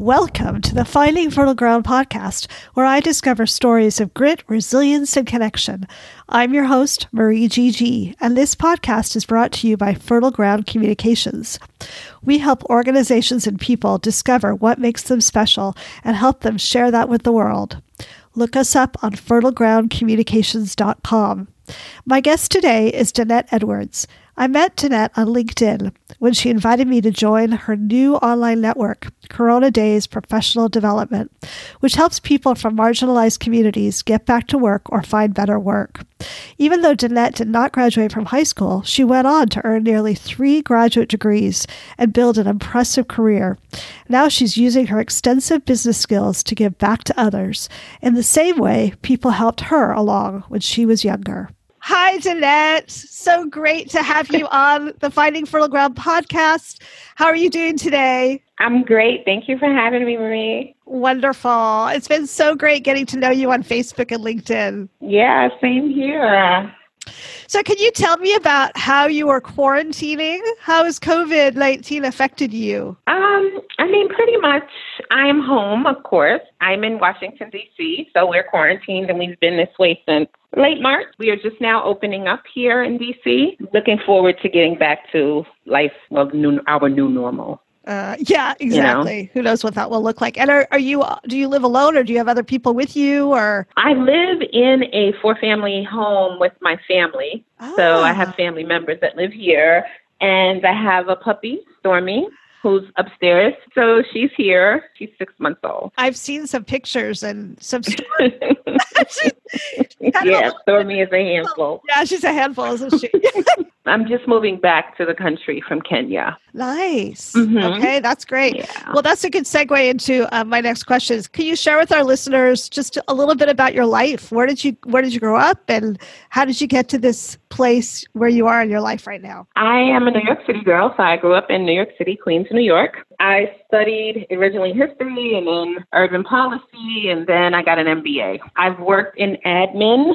Welcome to the Finding Fertile Ground podcast, where I discover stories of grit, resilience, and connection. I'm your host, Marie GG, and this podcast is brought to you by Fertile Ground Communications. We help organizations and people discover what makes them special and help them share that with the world. Look us up on fertilegroundcommunications.com. My guest today is Danette Edwards. I met Danette on LinkedIn when she invited me to join her new online network, Corona Days Professional Development, which helps people from marginalized communities get back to work or find better work. Even though Danette did not graduate from high school, she went on to earn nearly three graduate degrees and build an impressive career. Now she's using her extensive business skills to give back to others in the same way people helped her along when she was younger. Hi, Danette. So great to have you on the Finding Fertile Ground podcast. How are you doing today? I'm great. Thank you for having me, Marie. Wonderful. It's been so great getting to know you on Facebook and LinkedIn. Yeah, same here. So, can you tell me about how you are quarantining? How has COVID 19 affected you? Um, I mean, pretty much I'm home, of course. I'm in Washington, D.C., so we're quarantined and we've been this way since late March. We are just now opening up here in D.C. Looking forward to getting back to life of new, our new normal. Uh, yeah, exactly. You know? Who knows what that will look like? And are, are you do you live alone or do you have other people with you or? I live in a four family home with my family. Ah. So I have ah. family members that live here, and I have a puppy, Stormy, who's upstairs. So she's here. She's six months old. I've seen some pictures and some stories. yeah, Stormy is a handful. Yeah, she's a handful, isn't she? I'm just moving back to the country from Kenya. Nice. Mm-hmm. Okay, that's great. Yeah. Well, that's a good segue into uh, my next question. Is, Can you share with our listeners just a little bit about your life? Where did you Where did you grow up, and how did you get to this place where you are in your life right now? I am a New York City girl, so I grew up in New York City, Queens, New York. I studied originally history and then urban policy, and then I got an MBA. I've worked in admin,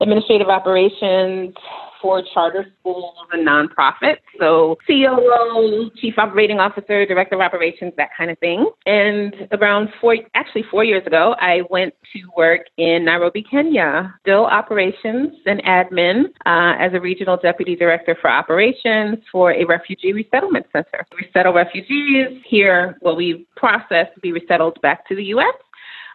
administrative operations, for charter schools and nonprofits. So COO, chief operating officer, director of operations, that kind of thing. And around four, actually four years ago, I went to work in Nairobi, Kenya, still operations and admin uh, as a regional deputy director for operations for a refugee resettlement center. We resettle refugees here. Well, we process to be resettled back to the U.S.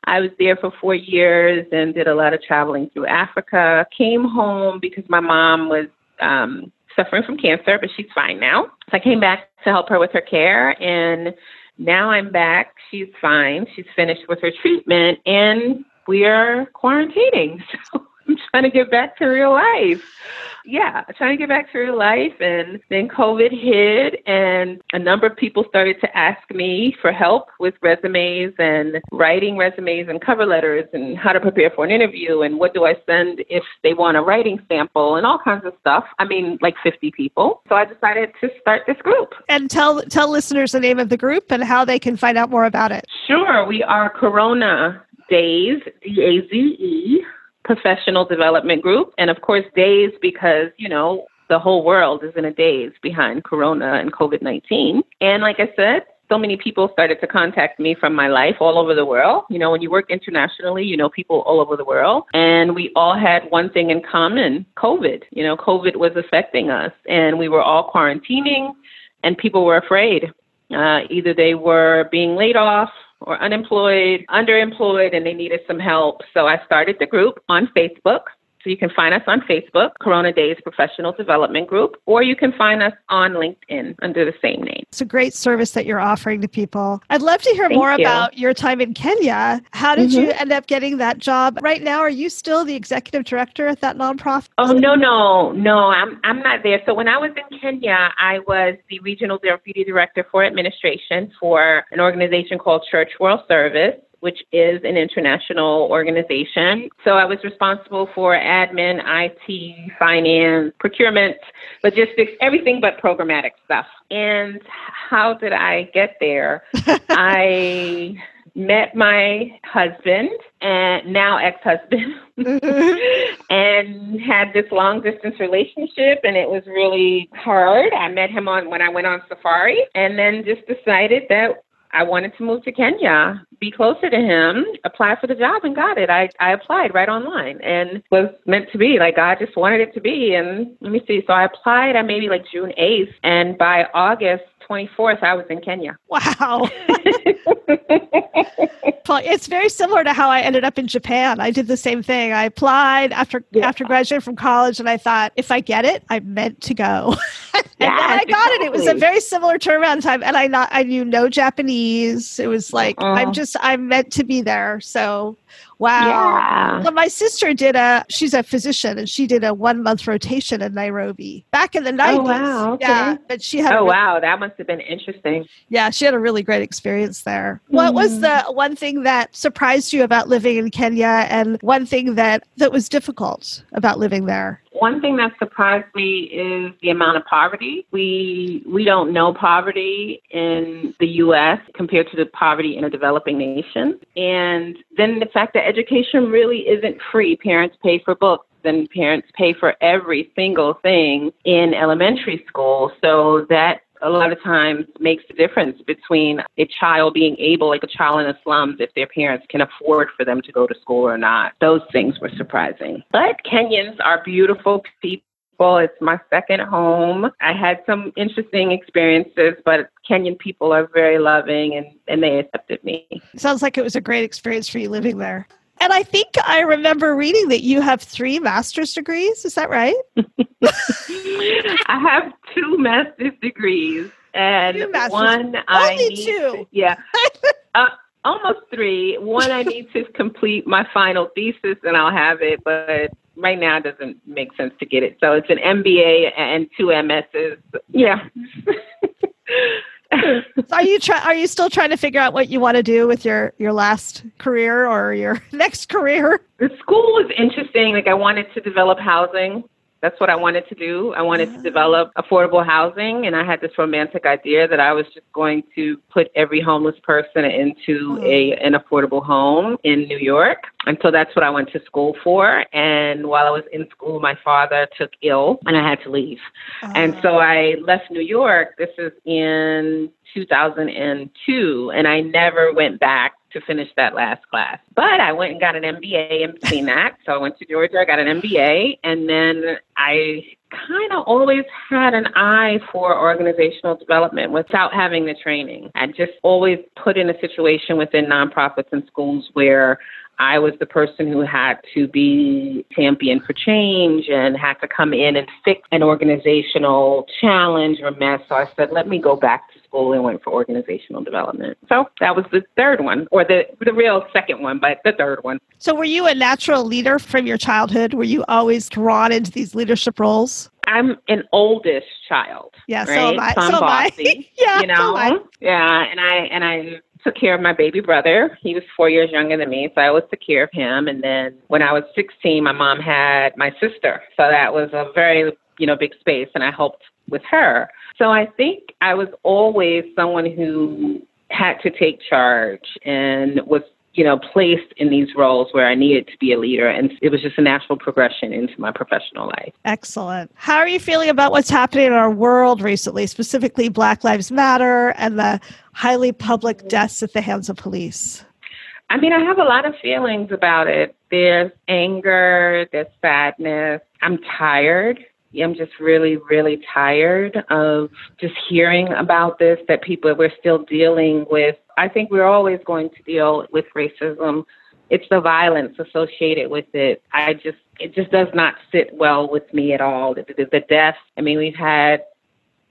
I was there for four years and did a lot of traveling through Africa. Came home because my mom was um, suffering from cancer, but she's fine now. So I came back to help her with her care, and now I'm back. She's fine. She's finished with her treatment, and we are quarantining. So I'm trying to get back to real life yeah, trying to get back to real life. And then COVID hit, and a number of people started to ask me for help with resumes and writing resumes and cover letters and how to prepare for an interview and what do I send if they want a writing sample and all kinds of stuff. I mean, like 50 people. So I decided to start this group. And tell tell listeners the name of the group and how they can find out more about it. Sure, we are Corona Days, D A Z E professional development group. And of course, days because, you know, the whole world is in a daze behind Corona and COVID 19. And like I said, so many people started to contact me from my life all over the world. You know, when you work internationally, you know people all over the world. And we all had one thing in common COVID. You know, COVID was affecting us, and we were all quarantining, and people were afraid. Uh, either they were being laid off or unemployed, underemployed, and they needed some help. So I started the group on Facebook. So you can find us on Facebook, Corona Days Professional Development Group, or you can find us on LinkedIn under the same name. It's a great service that you're offering to people. I'd love to hear Thank more you. about your time in Kenya. How did mm-hmm. you end up getting that job? Right now, are you still the executive director at that nonprofit? Oh no, no, no, I'm I'm not there. So when I was in Kenya, I was the regional deputy director for administration for an organization called Church World Service which is an international organization. So I was responsible for admin, IT, finance, procurement, logistics, everything but programmatic stuff. And how did I get there? I met my husband and now ex-husband mm-hmm. and had this long distance relationship and it was really hard. I met him on when I went on safari and then just decided that I wanted to move to Kenya, be closer to him, apply for the job, and got it. I, I applied right online and was meant to be. Like, God just wanted it to be. And let me see. So I applied on maybe like June 8th. And by August 24th, I was in Kenya. Wow. it's very similar to how I ended up in Japan. I did the same thing. I applied after yeah. after graduating from college, and I thought, if I get it, I'm meant to go. and then I got exactly. it. It was a very similar turnaround time, and I not I knew no Japanese. It was like uh I'm just I'm meant to be there. So Wow. Yeah. Well, my sister did a, she's a physician and she did a one month rotation in Nairobi back in the 90s. Oh, wow. Okay. Yeah. But she had, oh, really, wow. That must have been interesting. Yeah. She had a really great experience there. Mm. What was the mm. one thing that surprised you about living in Kenya and one thing that, that was difficult about living there? One thing that surprised me is the amount of poverty. We we don't know poverty in the US compared to the poverty in a developing nation. And then the fact that education really isn't free. Parents pay for books and parents pay for every single thing in elementary school. So that a lot of times makes the difference between a child being able, like a child in the slums, if their parents can afford for them to go to school or not. Those things were surprising. But Kenyans are beautiful people. It's my second home. I had some interesting experiences, but Kenyan people are very loving and, and they accepted me. Sounds like it was a great experience for you living there. And I think I remember reading that you have three master's degrees. Is that right? I have two master's degrees, and master's. one Only I need two. To, yeah, uh, almost three. One I need to complete my final thesis, and I'll have it. But right now, it doesn't make sense to get it. So it's an MBA and two MSs. Yeah. are you try are you still trying to figure out what you want to do with your your last career or your next career? The school was interesting like i wanted to develop housing that's what I wanted to do. I wanted to ah. develop affordable housing, and I had this romantic idea that I was just going to put every homeless person into a hmm. an affordable home in New York. And so that's what I went to school for. And while I was in school, my father took ill, and I had to leave. And so ah. I left New York. This is in 2002, and I never went back to finish that last class. But I went and got an MBA in between. So I went to Georgia, I got an MBA, and then I kind of always had an eye for organizational development without having the training. I just always put in a situation within nonprofits and schools where I was the person who had to be champion for change and had to come in and fix an organizational challenge or mess. So I said, let me go back to school and went for organizational development. So that was the third one, or the the real second one, but the third one. So were you a natural leader from your childhood? Were you always drawn into these leadership roles? I'm an oldest child. Yeah, right? so am I. So, I'm so bossy, yeah, you know. So yeah, and I and I took care of my baby brother. He was four years younger than me, so I always took care of him. And then when I was 16, my mom had my sister, so that was a very you know big space, and I helped with her. So I think I was always someone who had to take charge and was you know, placed in these roles where I needed to be a leader. And it was just a natural progression into my professional life. Excellent. How are you feeling about what's happening in our world recently, specifically Black Lives Matter and the highly public deaths at the hands of police? I mean, I have a lot of feelings about it. There's anger, there's sadness. I'm tired. I'm just really, really tired of just hearing about this, that people, we're still dealing with. I think we're always going to deal with racism. It's the violence associated with it. I just, it just does not sit well with me at all. The, the, the deaths, I mean, we've had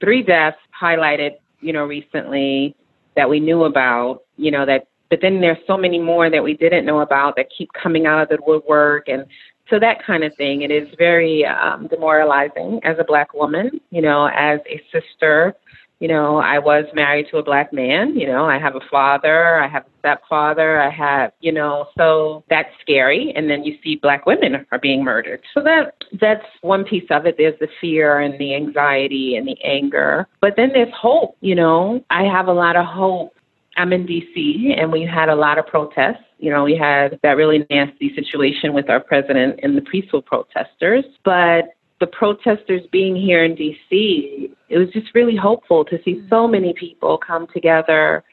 three deaths highlighted, you know, recently that we knew about, you know, that but then there's so many more that we didn't know about that keep coming out of the woodwork and so that kind of thing. It is very um, demoralizing as a black woman, you know, as a sister. You know, I was married to a black man. You know, I have a father, I have a stepfather, I have, you know, so that's scary. And then you see black women are being murdered. So that that's one piece of it. There's the fear and the anxiety and the anger, but then there's hope. You know, I have a lot of hope I'm in DC and we had a lot of protests. You know, we had that really nasty situation with our president and the peaceful protesters. But the protesters being here in DC, it was just really hopeful to see so mm-hmm. many people come together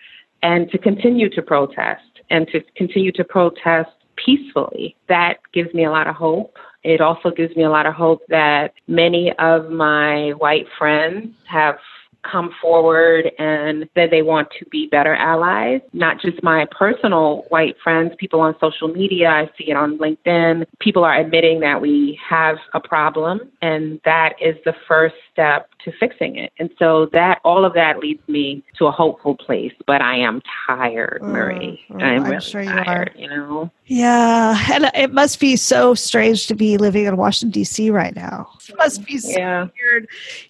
and to continue to protest and to continue to protest peacefully. That gives me a lot of hope. It also gives me a lot of hope that many of my white friends have come forward and that they want to be better allies, not just my personal white friends, people on social media. I see it on LinkedIn. People are admitting that we have a problem, and that is the first step to fixing it. And so that all of that leads me to a hopeful place. But I am tired, Marie. Mm, I'm, I'm really sure you tired, are. You know. Yeah, and it must be so strange to be living in Washington D.C. right now. It must be so Yeah. weird,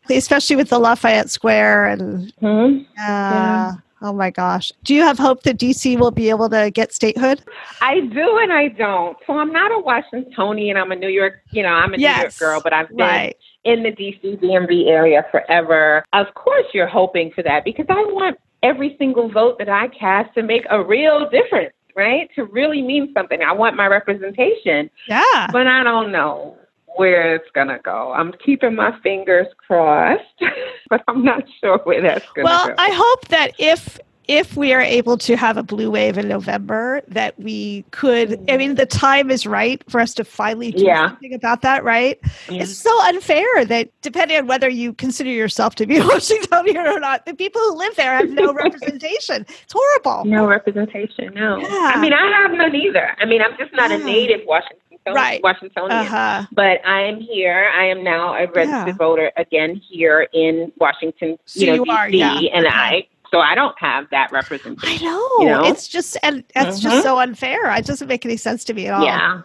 especially with the Lafayette Square and Hmm? uh, oh my gosh. Do you have hope that D.C. will be able to get statehood? I do and I don't. So I'm not a Washingtonian. I'm a New York, you know, I'm a New York girl, but I've been Right. in the DC DMV area forever. Of course, you're hoping for that because I want every single vote that I cast to make a real difference, right? To really mean something. I want my representation, Yeah. but I don't know where it's going to go. I'm keeping my fingers crossed, but I'm not sure where that's going to Well, go. Well, I hope that if if we are able to have a blue wave in November, that we could. I mean, the time is right for us to finally do Yeah. something about that. Right? Yeah. It's so unfair that depending on whether you consider yourself to be Washingtonian or not, the people who live there have no representation. It's horrible. No representation, no. Yeah. I mean, I have none either. I mean, I'm just not a native Washington Right. Washingtonian. Uh huh. But I am here. I am now a registered Yeah. voter again here in Washington, So you know, you DC, are, yeah. and Okay. I. So I don't have that I representation. know. You know? It's just and that's Mhm. just so unfair. It doesn't make any sense to me at all. Yeah.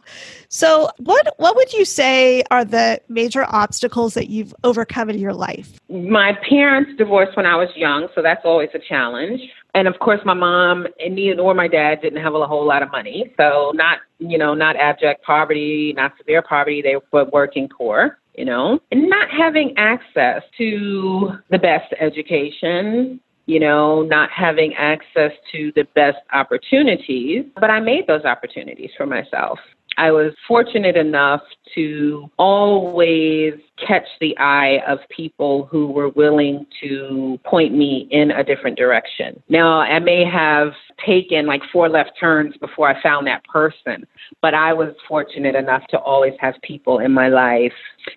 So, what what would you say are the major obstacles that you've overcome in your life? My parents divorced when I was young, so that's always a challenge. And of course, my mom and neither nor my dad didn't have a whole lot of money, so not you know not abject poverty, not severe poverty. They were working poor, you know, and not having access to the best education. You know, not having access to the best opportunities, but I made those opportunities for myself. I was fortunate enough to always catch the eye of people who were willing to point me in a different direction. Now, I may have taken like four left turns before I found that person, but I was fortunate enough to always have people in my life,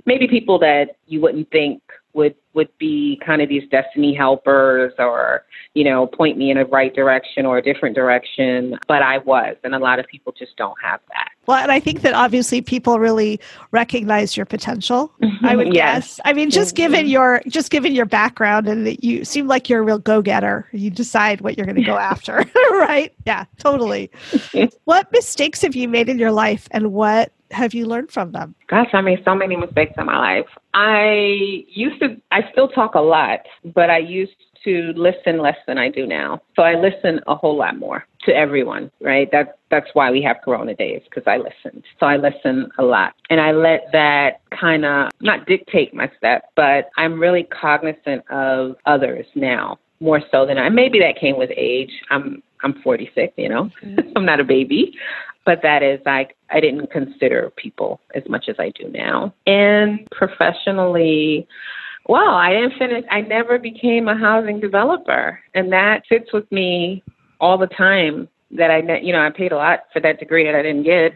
maybe people that you wouldn't think would would be kind of these destiny helpers or you know point me in a right direction or a different direction but i was and a lot of people just don't have that Well, and I think that obviously people really recognize your potential. I would Yes. guess. I mean, just given Mhm. your just given your background and that you seem like you're a real go getter. You decide what you're going to go after, right? Yeah, totally. what mistakes have you made in your life, and what have you learned from them? Gosh, I made so many mistakes in my life. I used to, I still talk a lot, but I used to listen less than I do now. So I listen a whole lot more to everyone, right? That that's why we have Corona days because I listened. So I listen a lot, and I let that kind of not dictate my step, but I'm really cognizant of others now more so than I. Maybe that came with age. I'm I'm 46, you know, mm-hmm. I'm not a baby, but that is like I didn't consider people as much as I do now. And professionally, well, I didn't finish. I never became a housing developer, and that sits with me all the time. That I, ne- you know, I paid a lot for that degree that I didn't get.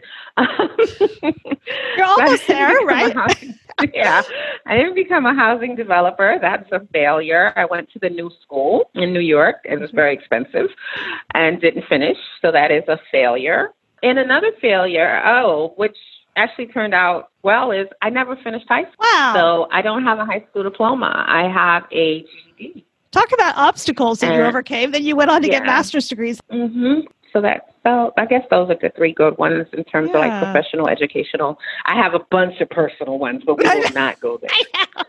You're almost there, didn't become a right? housing- yeah, I didn't become a housing developer. That's a failure. I went to the new school in New York. It was very expensive, and didn't finish. So that is a failure. And another failure, oh, which actually turned out well, is I never finished high school. Wow. So I don't have a high school diploma. I have a GED. Talk about obstacles that you Uh, overcame. Then you went on to get master's degrees. hmm So that so I guess those are the three good ones in terms of like professional, educational. I have a bunch of personal ones, but we will not go there.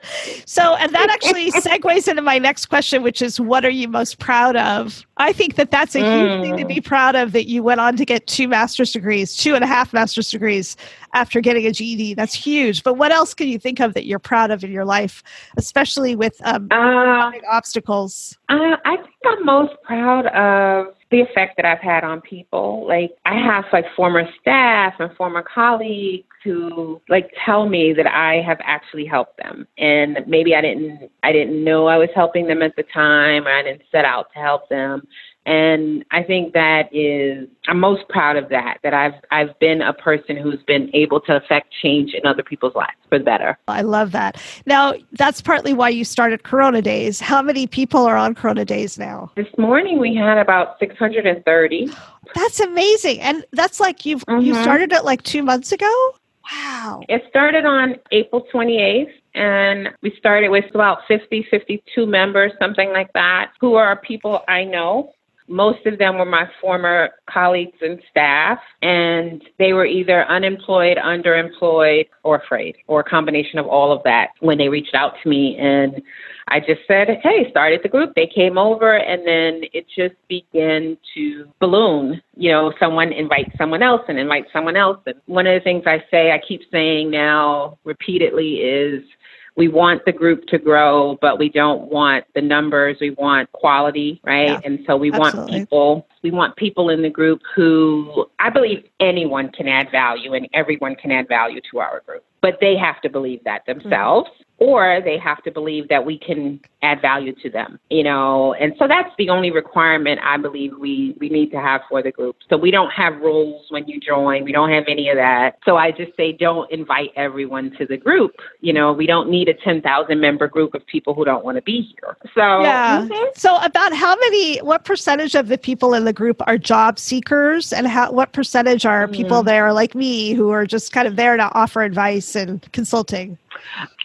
So, and that actually segues into my next question, which is what are you most proud of? I think that that's a huge thing to Mm. be proud of that you went on to get two master's degrees, two and a half master's degrees after getting a GED. That's huge. But what else can you think of that you're proud of in your life, especially with um, Uh, obstacles? Uh, I think I'm most proud of the effect that I've had on people. Like I have like former staff and former colleagues who like tell me that I have actually helped them. And maybe I didn't I didn't know I was helping them at the time or I didn't set out to help them. And I think that is I'm most proud of that that I've I've been a person who's been able to affect change in other people's lives for the better. I love that. Now, that's partly why you started Corona Days. How many people are on Corona Days now? This morning we had about 630. That's amazing. And that's like you've mm-hmm. you started it like 2 months ago? Wow. It started on April 28th and we started with about 50, 52 members, something like that, who are people I know. Most of them were my former colleagues and staff, and they were either unemployed, underemployed, or afraid, or a combination of all of that when they reached out to me. And I just said, hey, started the group. They came over, and then it just began to balloon. You know, someone invites someone else and invites someone else. And one of the things I say, I keep saying now repeatedly is, we want the group to grow, but we don't want the numbers. We want quality, right? Yeah, and so we absolutely. want people. We want people in the group who I believe anyone can add value and everyone can add value to our group, but they have to believe that themselves. Mm-hmm or they have to believe that we can add value to them you know? And so that's the only requirement i believe we we need to have for the group. So we don't have rules when you join. We don't have any of that. So i just say don't invite everyone to the group. You know we don't need a 10,000 member group of people who don't want to be here. So yeah. mm-hmm. so about how many what percentage of the people in the group are job seekers? And how what percentage are mm-hmm. people there like me who are just kind of there to offer advice and consulting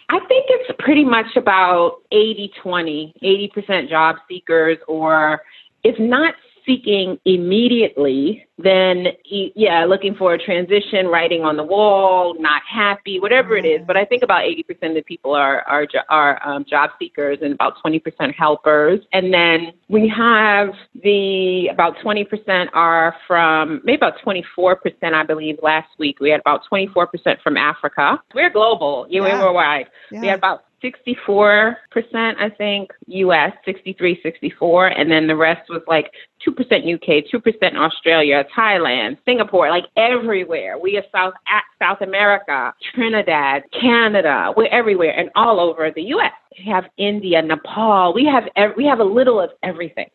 I think it's pretty much about 80 20, 80% job seekers, or if not seeking immediately, then yeah, looking for a transition, writing on the wall, not happy, whatever it is. But I think about 80% of the people are are are um, job seekers and about 20% helpers. And then we have the about 20% are from maybe about 24%, I believe. Last week we had about 24% from Africa. We're global, yeah, yeah. we're worldwide. Yeah. We had about 64%, I think, US, 63, 64. And then the rest was like 2% UK, 2% Australia, Thailand, Singapore, like everywhere. We are South, South America, Trinidad, Canada, we're everywhere and all over the US. We have India, Nepal. We have, we have a little of everything.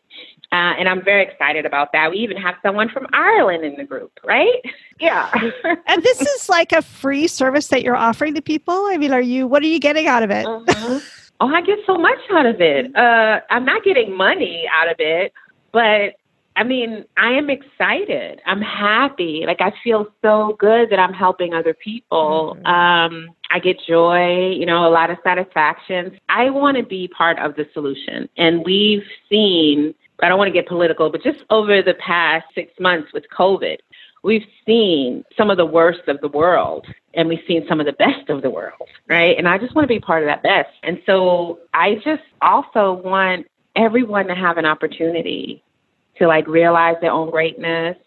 Uh, and I'm very excited about that. We even have someone from Ireland in the group, right? Yeah. and this is like a free service that you're offering to people. I mean, are you? What are you getting out of it? Uh-huh. Oh, I get so much out of it. Uh, I'm not getting money out of it, but I mean, I am excited. I'm happy. Like I feel so good that I'm helping other people. Mm-hmm. Um, I get joy, you know, a lot of satisfaction. I want to be part of the solution. And we've seen I don't want to get political, but just over the past six months with COVID, we've seen some of the worst of the world and we've seen some of the best of the world, right? And I just want to be part of that best. And so I just also want everyone to have an opportunity to like realize their own greatness.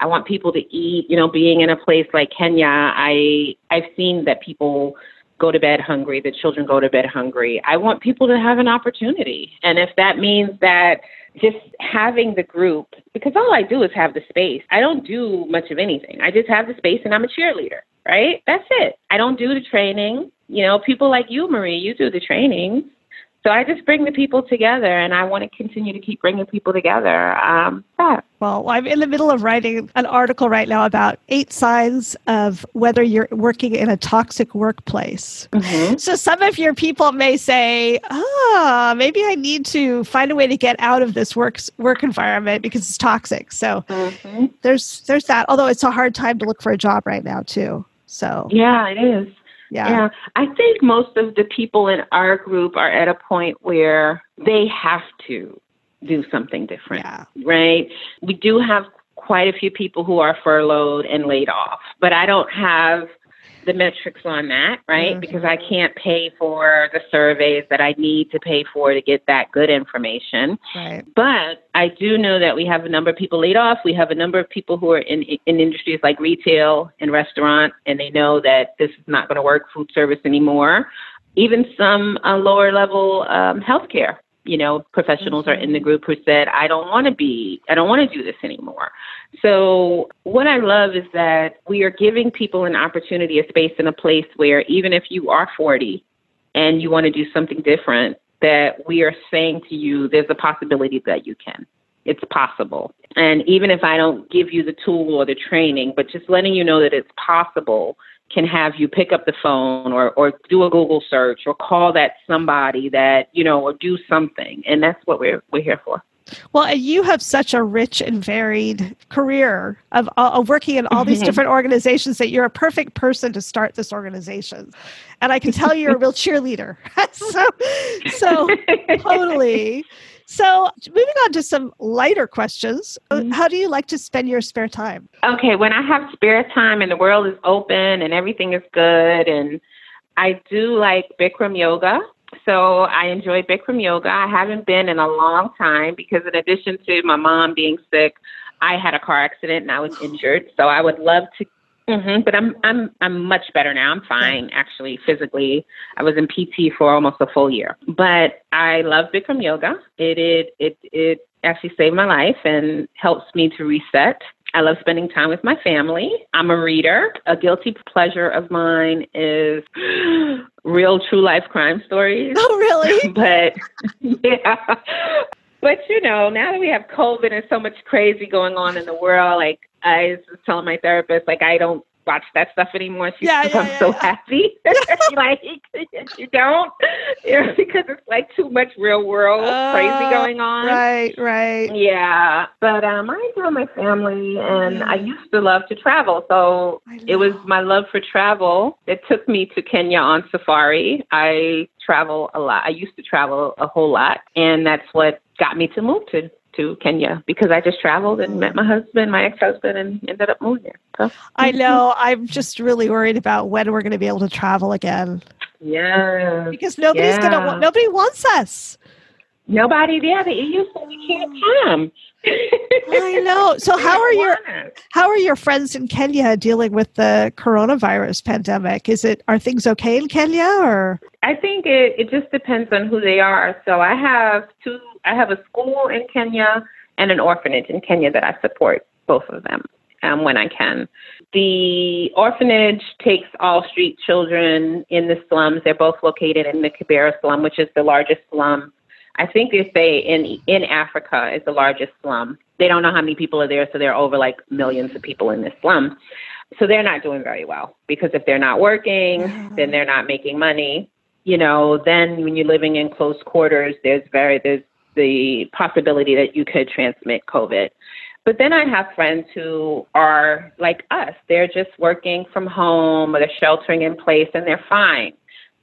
I want people to eat, you know, being in a place like Kenya, I I've seen that people go to bed hungry, the children go to bed hungry. I want people to have an opportunity. And if that means that just having the group, because all I do is have the space. I don't do much of anything. I just have the space and I'm a cheerleader, right? That's it. I don't do the training. You know, people like you, Marie, you do the training. So I just bring the people together, and I want to continue to keep bringing people together. Um, yeah. Well, I'm in the middle of writing an article right now about eight signs of whether you're working in a toxic workplace. Mm-hmm. So some of your people may say, "Ah, maybe I need to find a way to get out of this work work environment because it's toxic." So mm-hmm. there's there's that. Although it's a hard time to look for a job right now too. So yeah, it is. Yeah. yeah. I think most of the people in our group are at a point where they have to do something different. Yeah. Right? We do have quite a few people who are furloughed and laid off, but I don't have the metrics on that, right? Mm-hmm. Because I can't pay for the surveys that I need to pay for to get that good information. Right. But I do know that we have a number of people laid off. We have a number of people who are in in industries like retail and restaurant, and they know that this is not going to work, food service anymore. Even some uh, lower level um, healthcare you know, professionals mm-hmm. are in the mm-hmm. group who said, I don't want to be, I don't want to do this anymore. So, what I love is that we are giving people an opportunity, a space, and a place where even if you are 40 and you want to do something different, that we are saying to you, there's a possibility that you can. it's possible. And even if I don't give you the tool or the training, but just letting you know that it's possible can have you pick up the phone or, or do a Google search or call that somebody that, you know, or do something. And that's what we're, we're here for. Well, you have such a rich and varied career of, uh, of working in all these mm-hmm. different organizations that you're a perfect person to start this organization. And I can tell you're a real cheerleader. so, so totally. So, moving on to some lighter questions. Mm-hmm. How do you like to spend your spare time? Okay, when I have spare time and the world is open and everything is good, and I do like Bikram yoga. So, I enjoy Bikram yoga. I haven't been in a long time because, in addition to my mom being sick, I had a car accident and I was injured. So, I would love to Mm-hmm, but I'm I'm I'm much better now. I'm fine actually physically. I was in PT for almost a full year, but I love Bikram yoga. It it it it actually saved my life and helps me to reset. I love spending time with my family. I'm a reader. A guilty pleasure of mine is real true life crime stories. Oh, really? but yeah. But you know, now that we have COVID and so much crazy going on in the world, like I was telling my therapist, like I don't watch that stuff anymore. She yeah, becomes yeah, so happy. like you don't, you know, because it's like too much real world uh, crazy going on. Right, right. Yeah, but um, I enjoy my family, and I used to love to travel. So it was my love for travel that took me to Kenya on safari. I travel a lot. I used to travel a whole lot, and that's what got me to move to to Kenya because I just traveled and met my mm. husband, my ex-husband, and ended up moving here. So. I know. I'm just really worried about when we're going to be able to travel again. Yeah. Because nobody's yeah. gonna. Nobody wants us. Nobody. Yeah, the EU said we can't come. I know. So how are your how are your friends in Kenya dealing with the coronavirus pandemic? Is it are things okay in Kenya or? I think it, it just depends on who they are. So I have two I have a school in Kenya and an orphanage in Kenya that I support both of them um, when I can. The orphanage takes all street children in the slums. They're both located in the Kibera slum, which is the largest slum I think they say in in Africa is the largest slum. They don't know how many people are there, so there are over like millions of people in this slum. So they're not doing very well because if they're not working, then they're not making money. You know, then when you're living in close quarters, there's very there's the possibility that you could transmit COVID. But then I have friends who are like us. They're just working from home or they're sheltering in place and they're fine.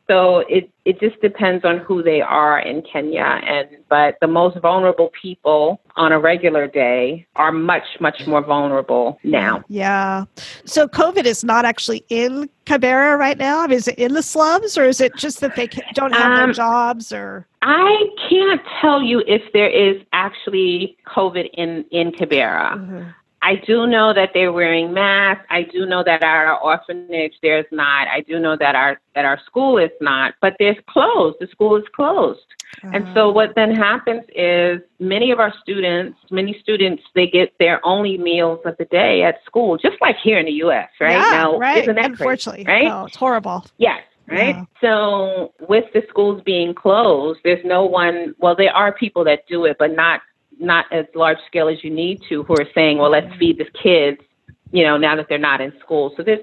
So it it just depends on who they are in Kenya and but the most vulnerable people on a regular day are much much more vulnerable now. Yeah. So COVID is not actually in Kibera right now. I mean, is it in the slums or is it just that they don't have um, their jobs or I can't tell you if there is actually COVID in in Kibera. Mm-hmm. I do know that they're wearing masks. I do know that our orphanage there's not. I do know that our that our school is not, but there's closed. The school is closed. Uh-huh. And so what then happens is many of our students, many students, they get their only meals of the day at school, just like here in the U.S. Right yeah, now, right. isn't that Unfortunately, crazy, right? Oh, it's horrible. Yes, right? Yeah. So with the schools being closed, there's no one. Well, there are people that do it, but not not as large scale as you need to who are saying, well, let's feed the kids, you know, now that they're not in school. So this,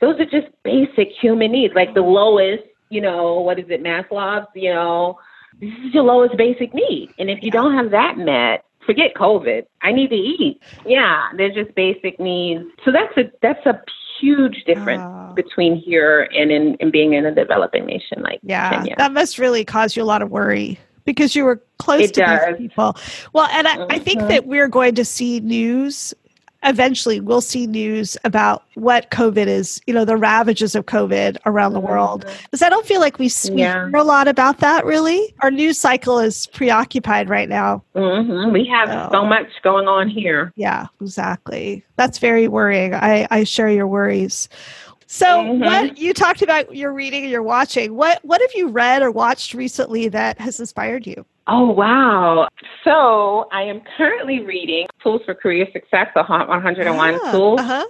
those are just basic human needs, like the lowest, you know, what is it, Maslow's, you know, this is your lowest basic need. And if you don't have that met, forget COVID. I need to eat. Yeah, they're just basic needs. So that's a that's a huge difference oh. between here and in, in being in a developing nation like yeah, Kenya. That must really cause you a lot of worry because you were close it to does. these people. Well, and I, I think mm-hmm. that we're going to see news eventually we'll see news about what COVID is, you know, the ravages of COVID around the world. Mm-hmm. Because I don't feel like we, we yeah. hear a lot about that really. Our news cycle is preoccupied right now. Mm-hmm. We have so, so, much going on here. Yeah, exactly. That's very worrying. I, I share your worries. So, mm-hmm. what you talked about your reading and your watching. What what have you read or watched recently that has inspired you? Oh wow! So I am currently reading Tools for Career Success, the 101 ah, Tools. Uh-huh.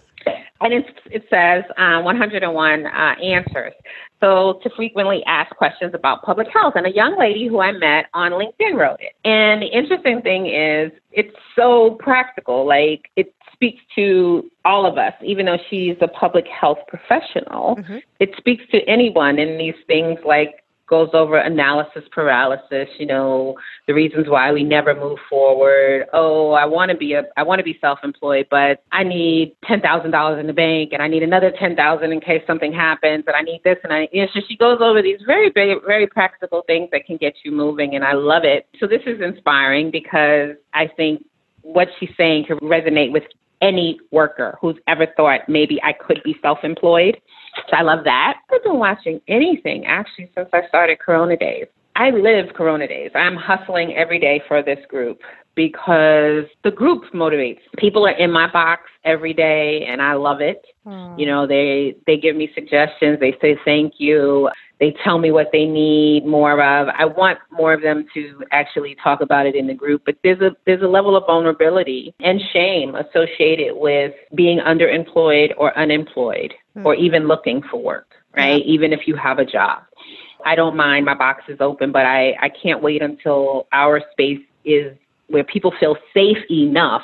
and it says uh, 101 uh, answers. So to frequently ask questions about public health. And a young lady who I met on LinkedIn wrote it. And the interesting thing is, it's so practical. Like it speaks to all of us, even though she's a public health professional. Mm-hmm. It speaks to anyone in these things like goes over analysis paralysis, you know, the reasons why we never move forward. Oh, I want to be a I want to be self-employed, but I need $10,000 in the bank and I need another 10,000 in case something happens and I need this and I you know, so she goes over these very very very practical things that can get you moving and I love it. So this is inspiring because I think what she's saying can resonate with any worker who's ever thought maybe I could be self employed. So I love that. I've been watching anything actually since I started Corona Days. I live Corona Days. I'm hustling every day for this group because the group motivates. People are in my box every day and I love it. Mm. You know, they they give me suggestions, they say thank you. They tell me what they need more of. I want more of them to actually talk about it in the group, but there's a there's a level of vulnerability and shame associated with being underemployed or unemployed mm-hmm. or even looking for work, right? Yeah. Even if you have a job. I don't mind my box is open, but I, I can't wait until our space is where people feel safe enough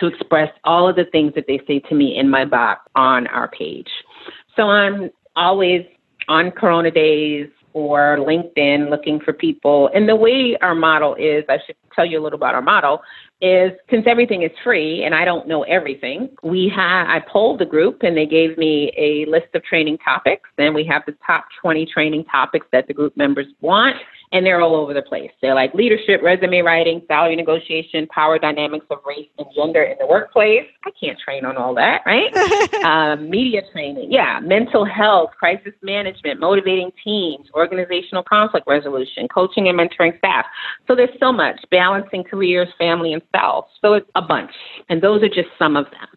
to express all of the things that they say to me in my box on our page. So I'm always on Corona Days or LinkedIn looking for people. And the way our model is, I should tell you a little about our model, is since everything is free and I don't know everything, we have I polled the group and they gave me a list of training topics. Then we have the top 20 training topics that the group members want and they're all over the place. They're like leadership, resume writing, salary negotiation, power dynamics of race and gender in the workplace. I can't train on all that, right? um, media training, yeah, mental health, crisis management, motivating teams, organizational conflict resolution, coaching and mentoring staff. So there's so much balancing careers, family, and self. So it's a bunch, and those are just some of them.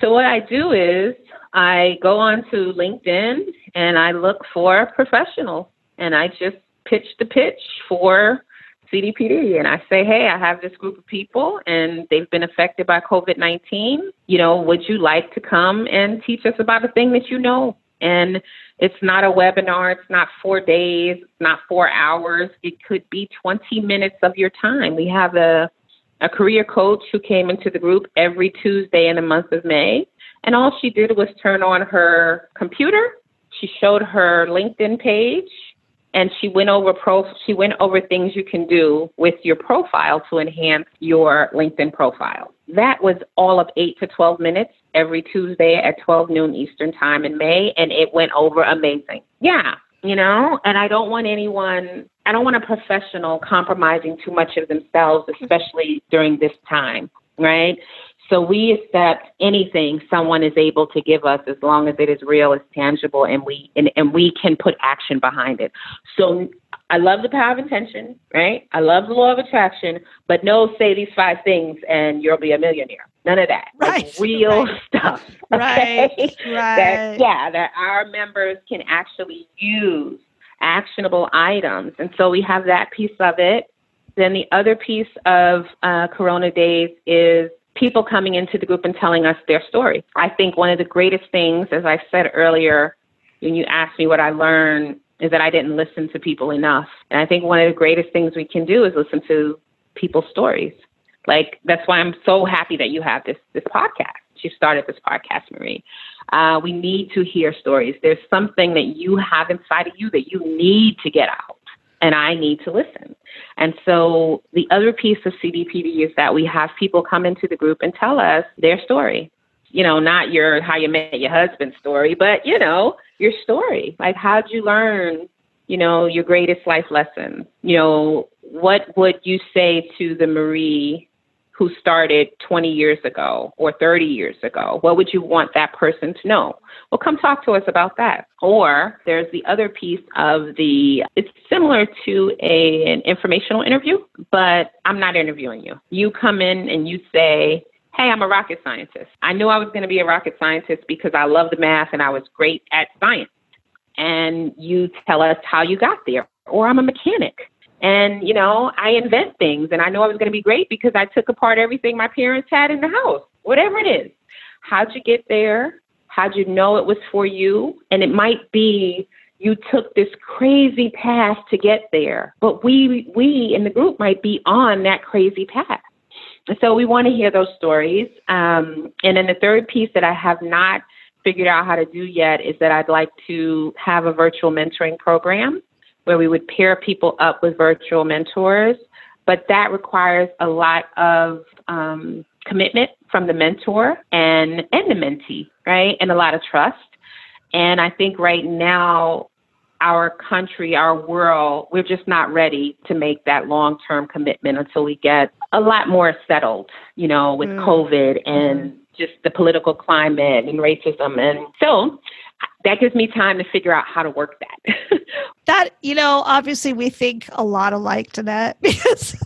So what I do is I go on to LinkedIn and I look for professionals and I just pitch the pitch for CDPD and I say, hey, I have this group of people and they've been affected by COVID 19. You know, would you like to come and teach us about a thing that you know? And it's not a webinar, it's not four days, it's not four hours. It could be 20 minutes of your time. We have a, a career coach who came into the group every Tuesday in the month of May. And all she did was turn on her computer. She showed her LinkedIn page and she went over pro she went over things you can do with your profile to enhance your LinkedIn profile. That was all of 8 to 12 minutes every Tuesday at 12 noon Eastern time in May and it went over amazing. Yeah, you know, and I don't want anyone I don't want a professional compromising too much of themselves especially during this time, right? So we accept anything someone is able to give us as long as it is real, is tangible, and we and, and we can put action behind it. So I love the power of intention, right? I love the law of attraction, but no, say these five things and you'll be a millionaire. None of that. Right. Real right. stuff. Okay? Right. right. That, yeah, that our members can actually use actionable items. And so we have that piece of it. Then the other piece of uh, Corona Days is people coming into the group and telling us their story. I think one of the greatest things, as I said earlier, when you asked me what I learned, is that I didn't listen to people enough. And I think one of the greatest things we can do is listen to people's stories. Like that's why I'm so happy that you have this this podcast. You started this podcast, Marie. Uh, we need to hear stories. There's something that you have inside of you that you need to get out and I need to listen. And so the other piece of CDPD is that we have people come into the group and tell us their story. You know, not your how you met your husband story, but you know, your story. Like how'd you learn, you know, your greatest life lesson? You know, what would you say to the Marie who started 20 years ago or 30 years ago? What would you want that person to know? Well, come talk to us about that. Or there's the other piece of the, it's similar to a, an informational interview, but I'm not interviewing you. You come in and you say, Hey, I'm a rocket scientist. I knew I was going to be a rocket scientist because I loved math and I was great at science. And you tell us how you got there. Or I'm a mechanic and, you know, I invent things and I know I was going to be great because I took apart everything my parents had in the house, whatever it is. how'd you get there? How'd you know it was for you? And it might be you took this crazy path to get there, but we we in the group might be on that crazy path. And so we want to hear those stories. Um, and then the third piece that I have not figured out how to do yet is that I'd like to have a virtual mentoring program where we would pair people up with virtual mentors. But that requires a lot of um, commitment from the mentor and and the mentee, right? And a lot of trust. And I think right now our country, our world, we're just not ready to make that long term commitment until we get a lot more settled, you know, with mm. COVID and mm. just the political climate and racism. And so that gives me time to figure out how to work that. that, you know, obviously we think a lot alike, Danette, because,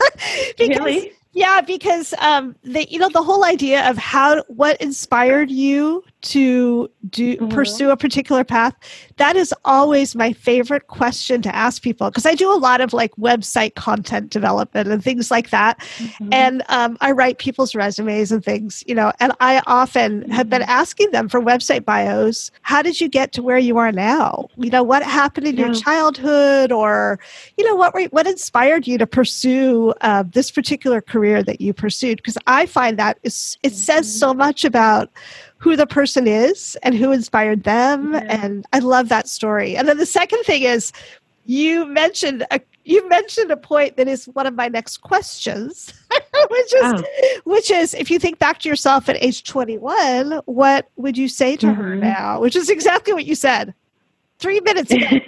because really? Yeah, because um, the you know the whole idea of how what inspired you to do mm-hmm. pursue a particular path that is always my favorite question to ask people because i do a lot of like website content development and things like that mm-hmm. and um, i write people's resumes and things you know and i often mm-hmm. have been mm-hmm. asking them for website bios how did you get to where you are now you know what happened in yeah. your childhood or you know what what inspired you to pursue uh, this particular career that you pursued because i find that is it says mm-hmm. so much about who the person is and who inspired them. And I love that story. And then the second thing is you mentioned a you mentioned a point that is one of my next questions, which is oh. which is if you think back to yourself at age 21, what would you say to mm-hmm. her now? Which is exactly what you said three minutes ago.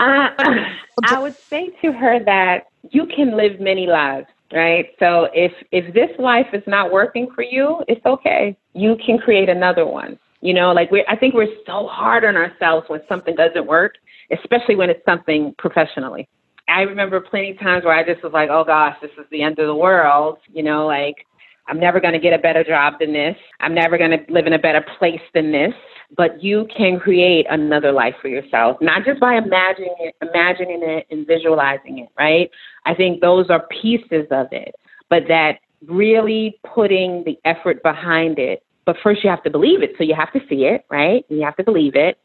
uh, I would say to her that you can live many lives right? So if if this life is not working for you, it's okay. You can create another one. You know, like we I think we're so hard on ourselves when something doesn't work, especially when it's something professionally. I remember plenty of times where I just was like, "Oh gosh, this is the end of the world," you know, like I'm never going to get a better job than this. I'm never going to live in a better place than this. But you can create another life for yourself, not just by imagining it, imagining it and visualizing it, right? I think those are pieces of it, but that really putting the effort behind it. But first, you have to believe it. So you have to see it, right? You have to believe it,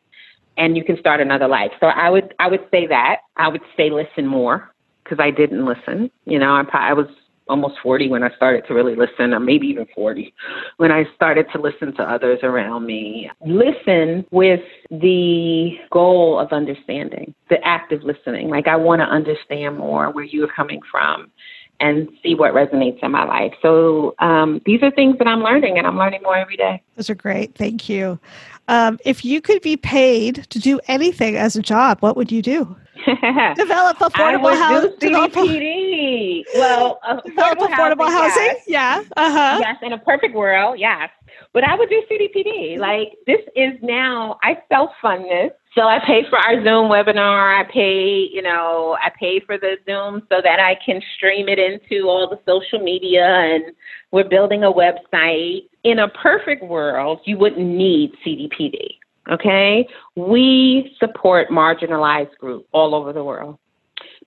and you can start another life. So I would, I would say that. I would say listen more because I didn't listen. You know, I, I was almost 40 when I started to really listen, or maybe even 40 when I started to listen to others around me. Listen with the goal of understanding, the active listening. Like, I want to understand more where you're coming from and see what resonates in my life. So um, these are things that I'm learning, and I'm learning more every day. Those are great. Thank you. Um, if you could be paid to do anything as a job, what would you do? develop affordable housing. Develop, well, affordable, affordable housing. housing? Yes. Yeah. Uh-huh. Yes, in a perfect world, yes. But I would do CDPD. Like this is now I self fund this. So I pay for our Zoom webinar. I pay, you know, I pay for the Zoom so that I can stream it into all the social media and we're building a website. In a perfect world, you wouldn't need CDPD. Okay? We support marginalized groups all over the world.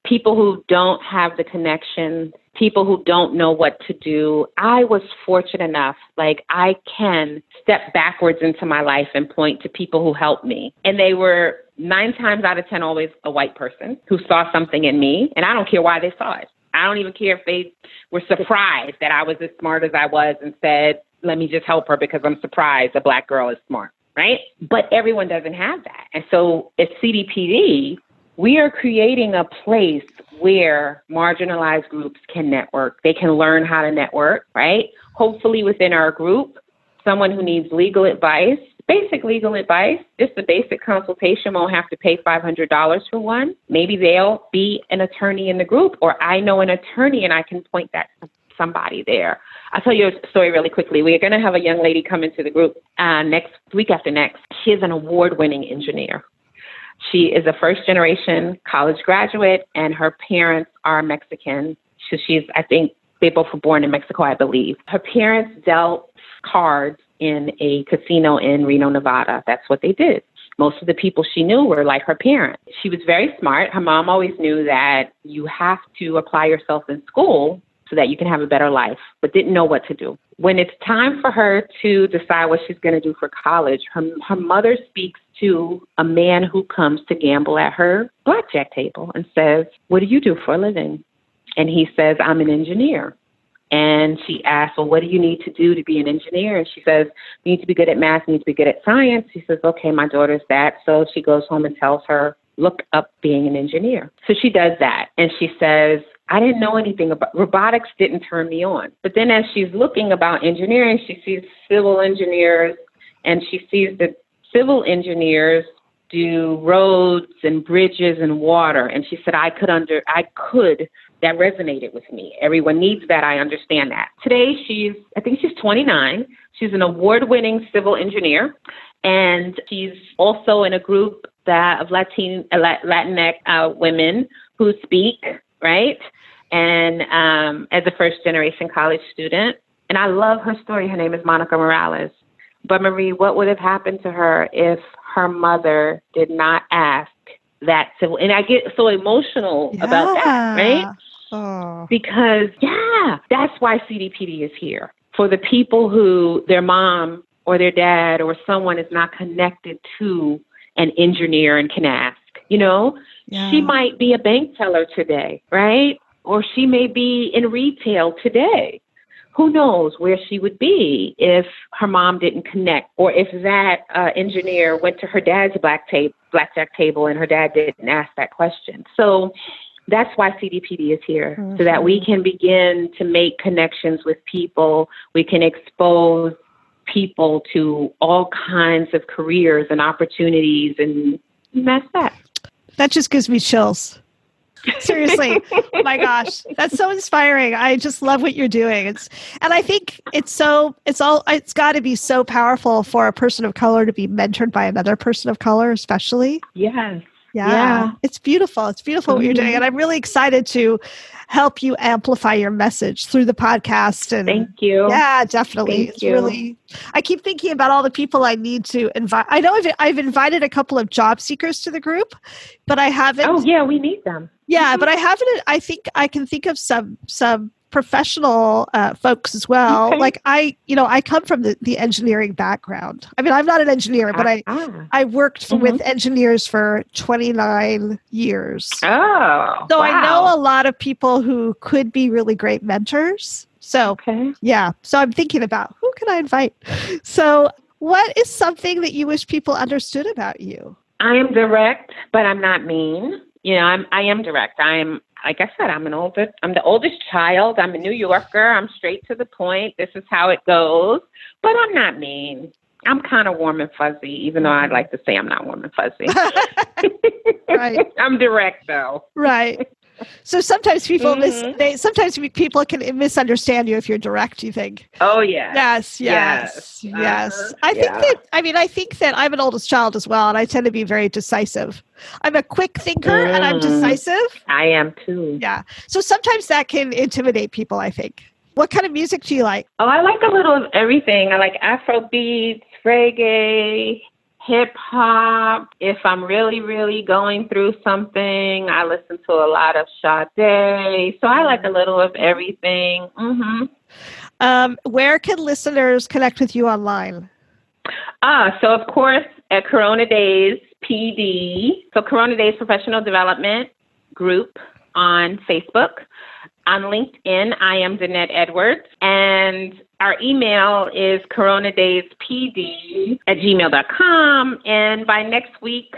People who don't have the connections, people who don't know what to do. I was fortunate enough, like I can step backwards into my life and point to people who helped me. And they were nine times out of 10 always a white person who saw something in me. And I don't care why they saw it. I don't even care if they were surprised that I was as smart as I was and said, let me just help her because I'm surprised a black girl is smart right? But everyone doesn't have that. And so at CDPD, we are creating a place where marginalized groups can network. They can learn how to network, right? Hopefully, within our group, someone who needs legal advice, basic legal advice, just a basic consultation won't have to pay $500 for one. Maybe they'll be an attorney in the group, or I know an attorney and I can point that to somebody there. I'll tell you a story really quickly. We're going to have a young lady come into the group uh, next week after next. She is an award winning engineer. She is a first generation college graduate, and her parents are Mexican. So she's, I think, they both were born in Mexico, I believe. Her parents dealt cards in a casino in Reno, Nevada. That's what they did. Most of the people she knew were like her parents. She was very smart. Her mom always knew that you have to apply yourself in school so that you can have a better life, but didn't know what to do. When it's time for her to decide what she's going to do for college, her, her mother speaks to a man who comes to gamble at her blackjack table and says, What do you do for a living? And he says, I'm an engineer. And she asks, Well, what do you need to do to be an engineer? And she says, You need to be good at math, you need to be good at science. She says, Okay, my daughter's that. So she goes home and tells her, Look up being an engineer. So she does that. And she says, I didn't know anything about robotics didn't turn me on. But then as she's looking about engineering, she sees civil engineers and she sees that civil engineers do roads and bridges and water and she said I could under I could that resonated with me. Everyone needs that. I understand that. Today, she's, I think she's 29. She's an award winning civil engineer, and she's also in a group that of Latin, uh, Latinx uh, women who speak, right? And um, as a first generation college student. And I love her story. Her name is Monica Morales. But Marie, what would have happened to her if her mother did not ask that civil and I get so emotional yeah. about that, right? Oh. Because, yeah, that's why CDPD is here for the people who their mom or their dad or someone is not connected to an engineer and can ask. You know, yeah. she might be a bank teller today, right? Or she may be in retail today. Who knows where she would be if her mom didn't connect, or if that uh, engineer went to her dad's black tape, blackjack table and her dad didn't ask that question. So that's why CDPD is here, mm-hmm. so that we mm-hmm. can begin to make connections with people. We can expose people to all kinds of careers and opportunities, and that's that. That just gives me chills. Seriously, my gosh, that's so inspiring. I just love what you're doing. It's and I think it's so it's all it's got to be so powerful for a person of color to be mentored by another person of color, especially. Yes. Yeah, yeah. It's beautiful. It's beautiful what you're doing. Mm-hmm. And I'm really excited to help you amplify your message through the podcast. And thank you. Yeah, definitely. Thank it's you. really, I keep thinking about all the people I need to invite. I know I've, I've invited a couple of job seekers to the group, but I haven't. Oh, yeah, we need them. Yeah, mm-hmm. but I haven't. I think I can think of some some professional uh, folks as well. Okay. Like I, you know, I come from the, the engineering background. I mean, I'm not an engineer, but I ah. I worked mm-hmm. with engineers for 29 years. Oh, so wow. I know a lot of people who could be really great mentors. So okay. yeah, so I'm thinking about who can I invite. So what is something that you wish people understood about you? I am direct, but I'm not mean. You know, I'm I am direct. I'm like I said, I'm an older, I'm the oldest child. I'm a New Yorker. I'm straight to the point. This is how it goes. But I'm not mean. I'm kind of warm and fuzzy, even though I'd like to say I'm not warm and fuzzy. right. I'm direct though. Right. So sometimes people mm-hmm. mis- they sometimes people can misunderstand you if you're direct. You think? Oh yeah. Yes. Yes. Yes. yes. Uh-huh. I think yeah. that I mean I think that I'm an oldest child as well, and I tend to be very decisive. I'm a quick thinker mm. and I'm mm. decisive. I am too. Yeah. So sometimes that can intimidate people. I think. What kind of music do you like? Oh, I like a little of everything. I like Afro beats, reggae, hip hop. If I'm really, really going through something, I listen to a lot of Sade. So I like a little of everything. Mm-hmm. Um, where can listeners connect with you online? Ah, so of course at Corona Daze PD. So Corona Daze Professional Development Group on Facebook. On LinkedIn, I am Danette Edwards. And our email is coronadazepd at gmail.com. And by next week,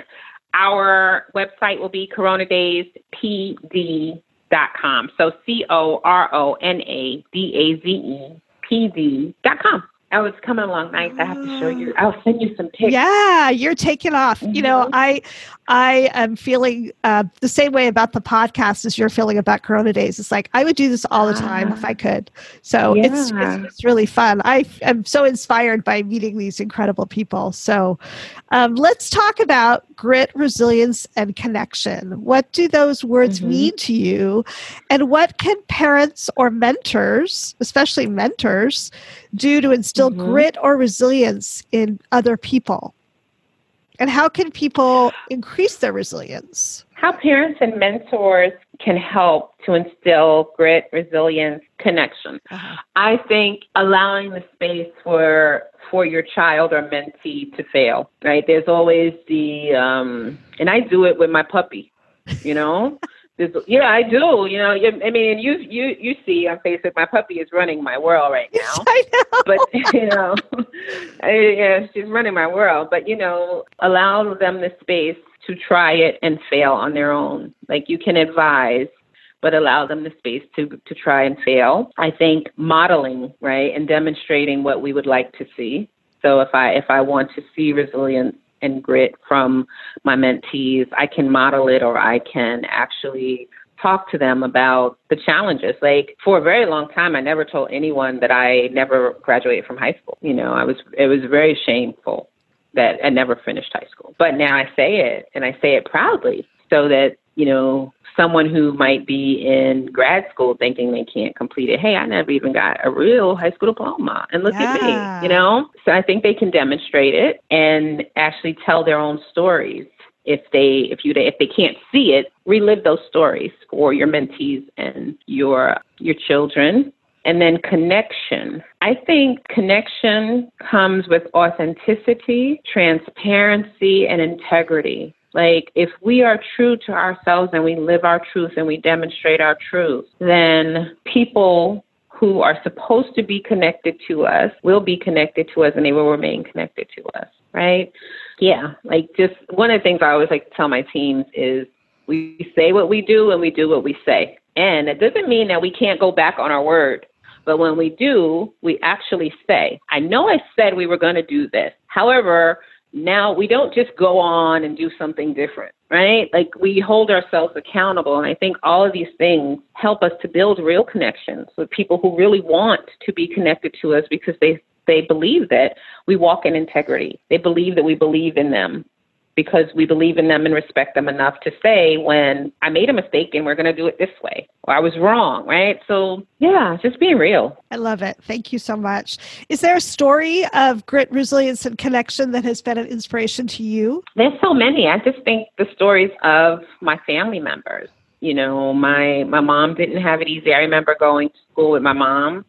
our website will be coronadazepd.com. So C O R O N A D A Z E P D.com. Oh, it's coming along nice. I have to show you. I'll send you some pics. Yeah, you're taking off. Mm-hmm. You know, mm-hmm. I I am feeling uh, the same way about the podcast as you're feeling about Corona Daze. It's like I would do this all the time if I ah. could. So yeah. it's, it's, it's really fun. I am so inspired by meeting these incredible people. So um, let's talk about grit, resilience, and connection. What do those words mm-hmm. mean to you, and what can parents or mentors, especially mentors, do to instill mm-hmm. grit or resilience in other people? And how can people increase their resilience? how parents and mentors can help to instill grit, resilience, connection. Uh-huh. I think allowing the space for for your child or mentee to fail, right? There's always the um and I do it with my puppy, you know? There's, yeah, I do. You know, I mean, you you you see on Facebook, my puppy is running my world right now. I know. But you know, I, yeah, she's running my world. But you know, allow them the space to try it and fail on their own. Like you can advise, but allow them the space to to try and fail. I think modeling, right, and demonstrating what we would like to see. So if I if I want to see resilience and grit from my mentees, I can model it or I can actually talk to them about the challenges. Like for a very long time I never told anyone that I never graduated from high school. You know, I was it was very shameful that I never finished high school. But now I say it and I say it proudly so that, you know, someone who might be in grad school thinking they can't complete it, hey, I never even got a real high school diploma. And look yeah. at me, you know? So I think they can demonstrate it and actually tell their own stories. If they if you if they can't see it, relive those stories for your mentees and your your children and then connection. I think connection comes with authenticity, transparency, and integrity. Like, if we are true to ourselves and we live our truth and we demonstrate our truth, then people who are supposed to be connected to us will be connected to us and they will remain connected to us, right? Yeah, like just one of the things I always like to tell my teams is we say what we do and we do what we say. And it doesn't mean that we can't go back on our word. But when we do, we actually say, I know I said we were going to do this. However, now we don't just go on and do something different, right? Like we hold ourselves accountable. And I think all of these things help us to build real connections with people who really want to be connected to us because they, they believe that we walk in integrity. They believe that we believe in them because we believe in them and respect them enough to say when I made a mistake and we're going to do it this way or I was wrong, right? So, yeah, just being real. I love it. Thank you so much. Is there a story of grit, resilience, and connection that has been an inspiration to you? There's so many. I just think the stories of my family members. You know, my my mom didn't have it easy. I remember going to school with my mom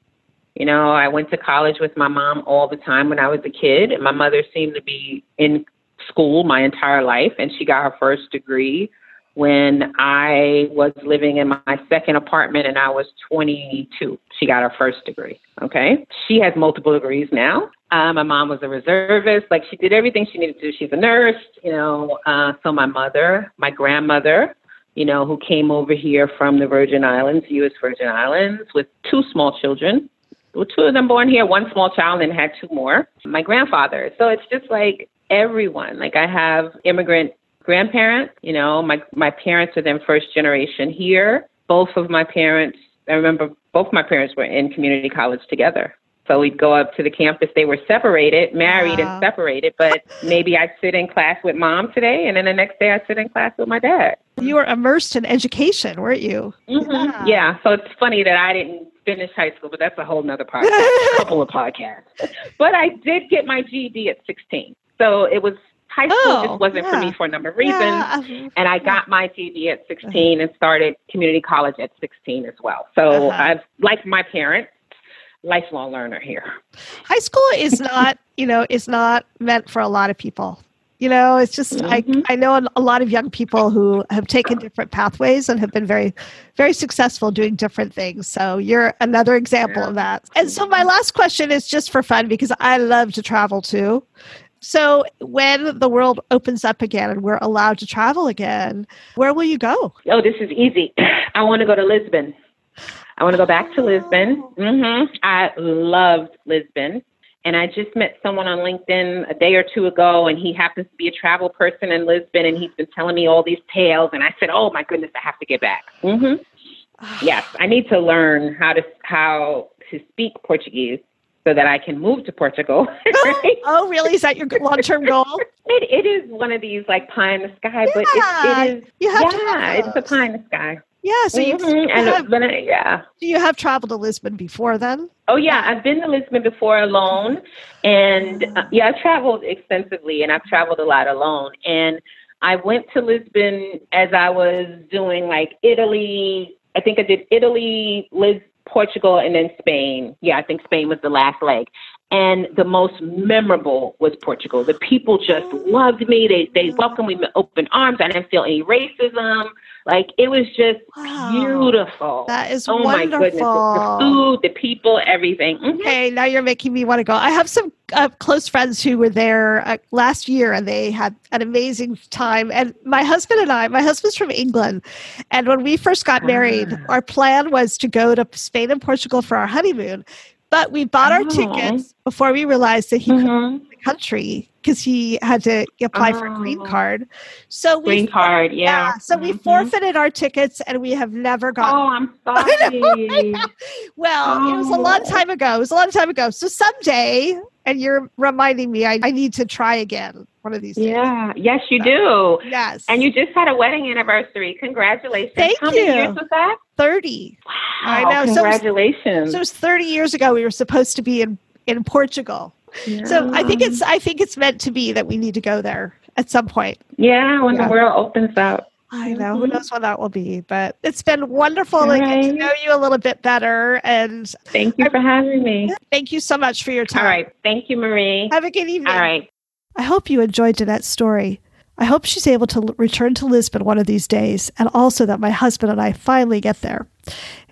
you know, I went to college with my mom all the time when I was a kid, and my mother seemed to be in school my entire life, and she got her first degree when I was living in my second apartment and I was 22. She got her first degree. Okay. She has multiple degrees now. Uh, my mom was a reservist. Like she did everything she needed to do. She's a nurse, you know. Uh, so my mother, my grandmother, you know, who came over here from the Virgin Islands, U.S. Virgin Islands, with two small children. Well, two of them born here, one small child, and had two more. My grandfather. So it's just like everyone. Like I have immigrant grandparents, you know, my my parents are then first generation here. Both of my parents, I remember both my parents were in community college together. So we'd go up to the campus. They were separated, married wow. and separated, but maybe I'd sit in class with mom today, and then the next day I'd sit in class with my dad. You were immersed in education, weren't you? Mm-hmm. Yeah. yeah. So it's funny that I didn't finish high school, but that's a whole nother podcast, a couple of podcasts. But I did get my GED at 16. So it was high school oh, just wasn't yeah. for me for a number of reasons. Yeah. And I got my GED at 16 uh-huh. and started community college at 16 as well. So uh-huh. I've, like my parents, lifelong learner here. High school is not, you know, is not meant for a lot of people. You know, it's just mm-hmm. I I know a lot of young people who have taken different pathways and have been very very successful doing different things. So you're another example yeah. of that. And so my last question is just for fun because I love to travel too. So, when the world opens up again and we're allowed to travel again, where will you go? Oh, this is easy. I want to go to Lisbon. I want to go back to Lisbon. Mm-hmm. I loved Lisbon. And I just met someone on LinkedIn a day or two ago, and he happens to be a travel person in Lisbon, and he's been telling me all these tales. And I said, "Oh my goodness, I have to get back." Mm-hmm. yes, I need to learn how to how to speak Portuguese so that I can move to Portugal. right? oh, really? Is that your long term goal? It, it is one of these like pie in the sky, yeah, but it, it is. You have yeah, it's a pie in the sky. Yeah, so mm-hmm. you, and have, but, yeah. Do you have traveled to Lisbon before then? Oh yeah, I've been to Lisbon before alone, and uh, yeah, I've traveled extensively, and I've traveled a lot alone. And I went to Lisbon as I was doing like Italy. I think I did Italy, Lis- Portugal, and then Spain. Yeah, I think Spain was the last leg. And the most memorable was Portugal. The people just loved me. They they welcomed me with open arms. I didn't feel any racism. Like it was just Wow. beautiful. That is oh my goodness. The, food, the people, everything. Mhm. Okay, now you're making me want to go. I have some uh, close friends who were there uh, last year and they had an amazing time. And my husband and I, my husband's from England. And when we first got married, Ah. our plan was to go to Spain and Portugal for our honeymoon. But we bought our Oh. tickets before we realized that he couldn't Mhm. leave the country because he had to apply for a green Oh. card. So we Green card, yeah. so we Mhm. forfeited our tickets and we have never gotten Oh, I'm sorry. well, it was a long Oh. time ago. It was a long time ago. So someday, and you're reminding me, I, I need to try again one of these days. yeah. Yes, you do. Yes. And you just had a wedding anniversary. Congratulations. Thank How many years was that? 30. Wow. I know. So- Congratulations. So it was 30 years ago. We were supposed to be in, in Portugal. So I think it's I think it's meant to be that we need to go there at some point. Yeah, when Yeah. the world opens up. I know. Who Mhm. knows when that will be? But it's been wonderful to get to know you a little bit better. And Thank you for having me. thank you so much for your time. All right. Thank you, Marie. Have a good evening. All right. I hope you enjoyed Danette's story. I hope she's able to l- return to Lisbon one of these days, and also that my husband and I finally get there.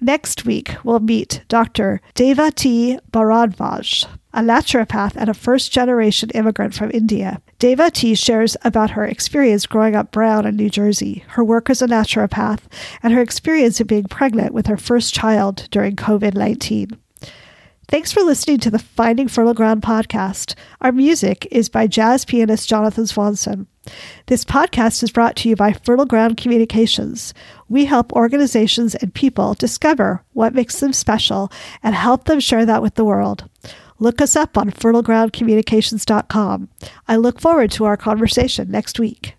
Next week, we'll meet Dr. Devati Bharadwaj, a naturopath and a first generation immigrant from India. Devati shares about her experience growing up brown in New Jersey, her work as a naturopath, and her experience of being pregnant with her first child during COVID 19. Thanks for listening to the Finding Fertile Ground podcast. Our music is by jazz pianist Jonathan Swanson. This podcast is brought to you by Fertile Ground Communications. We help organizations and people discover what makes them special and help them share that with the world. Look us up on fertilegroundcommunications.com. I look forward to our conversation next week.